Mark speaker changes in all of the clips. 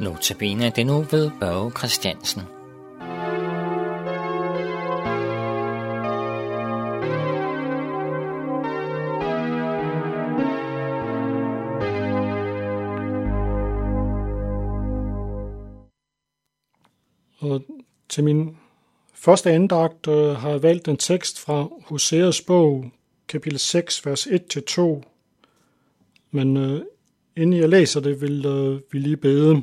Speaker 1: Notabene det nu ved Børge Christiansen.
Speaker 2: Og til min første andagt øh, har jeg valgt en tekst fra Hoseas bog, kapitel 6, vers 1-2. Men øh, inden jeg læser det, vil øh, vi lige bede.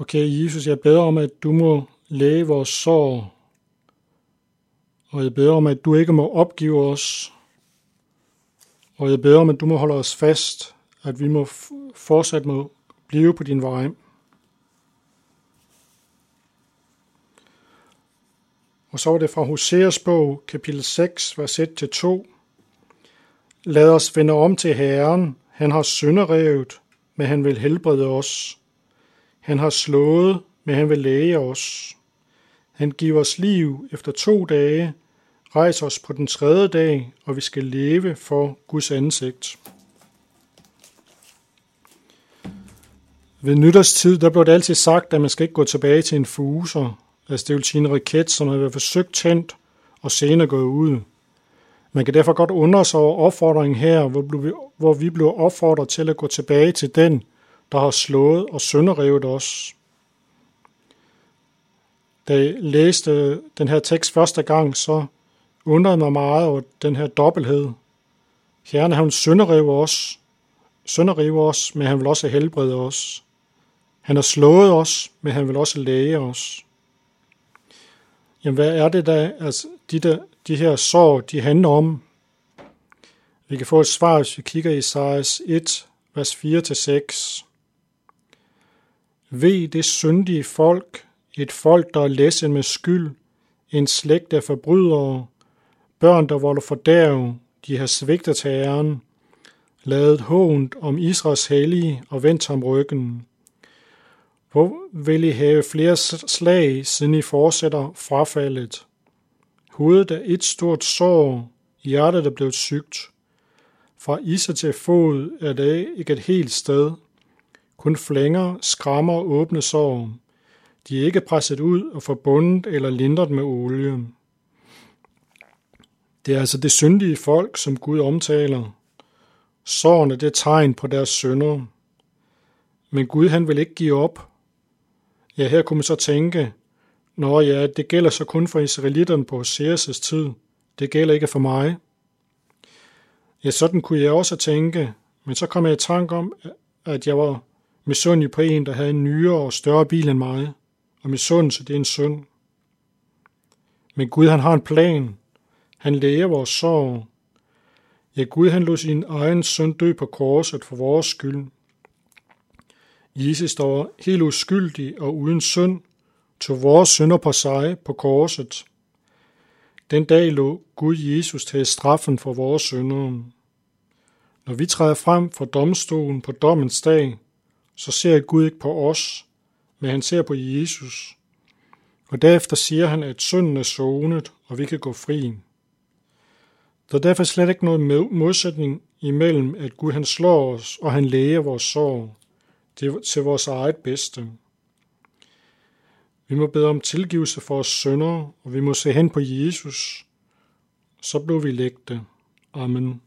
Speaker 2: Okay, Jesus, jeg beder om, at du må læge vores sår, og jeg beder om, at du ikke må opgive os, og jeg beder om, at du må holde os fast, at vi må fortsat må blive på din vej. Og så var det fra Hoseas bog, kapitel 6, vers 1-2. Lad os vende om til Herren. Han har synderevet, men han vil helbrede os. Han har slået, men han vil læge os. Han giver os liv efter to dage, rejser os på den tredje dag, og vi skal leve for Guds ansigt. Ved nytårstid, der blev det altid sagt, at man skal ikke gå tilbage til en fuser, altså det vil sige en raket, som har været forsøgt tændt og senere gået ud. Man kan derfor godt undre sig over opfordringen her, hvor vi blev opfordret til at gå tilbage til den, der har slået og sønderrevet os. Da jeg læste den her tekst første gang, så undrede mig meget over den her dobbelthed. Herren, han sønderrever os, sønderrev os, men han vil også helbrede os. Han har slået os, men han vil også læge os. Jamen, hvad er det da, altså, de, der, de her sår, de handler om? Vi kan få et svar, hvis vi kigger i Isaias 1, vers 4-6. Ved det syndige folk, et folk, der er læsset med skyld, en slægt af forbrydere, børn, der volder fordærv, de har svigtet til æren, lavet hånd om Israels hellige og vendt ham ryggen. Hvor vil I have flere slag, siden I fortsætter frafaldet? Hovedet er et stort sår, hjertet er blevet sygt. Fra iser til fod er det ikke et helt sted. Kun flænger, skrammer og åbne sår. De er ikke presset ud og forbundet eller lindret med olie. Det er altså det syndige folk, som Gud omtaler. Sårene det er tegn på deres synder. Men Gud han vil ikke give op. Ja, her kunne man så tænke, Nå ja, det gælder så kun for israelitterne på Hoseas' tid. Det gælder ikke for mig. Ja, sådan kunne jeg også tænke, men så kom jeg i tanke om, at jeg var misundelig på en, der havde en nyere og større bil end mig, og misundelse, det er en synd. Men Gud, han har en plan. Han læger vores sorg. Ja, Gud, han lod sin egen søn dø på korset for vores skyld. Jesus var helt uskyldig og uden synd, tog vores synder på sig på korset. Den dag lå Gud Jesus til straffen for vores synder. Når vi træder frem for domstolen på dommens dag, så ser Gud ikke på os, men han ser på Jesus. Og derefter siger han, at synden er sonet, og vi kan gå fri. Der er derfor slet ikke noget modsætning imellem, at Gud han slår os, og han læger vores sorg. Det er til vores eget bedste. Vi må bede om tilgivelse for os sønder, og vi må se hen på Jesus. Så blev vi lægte. Amen.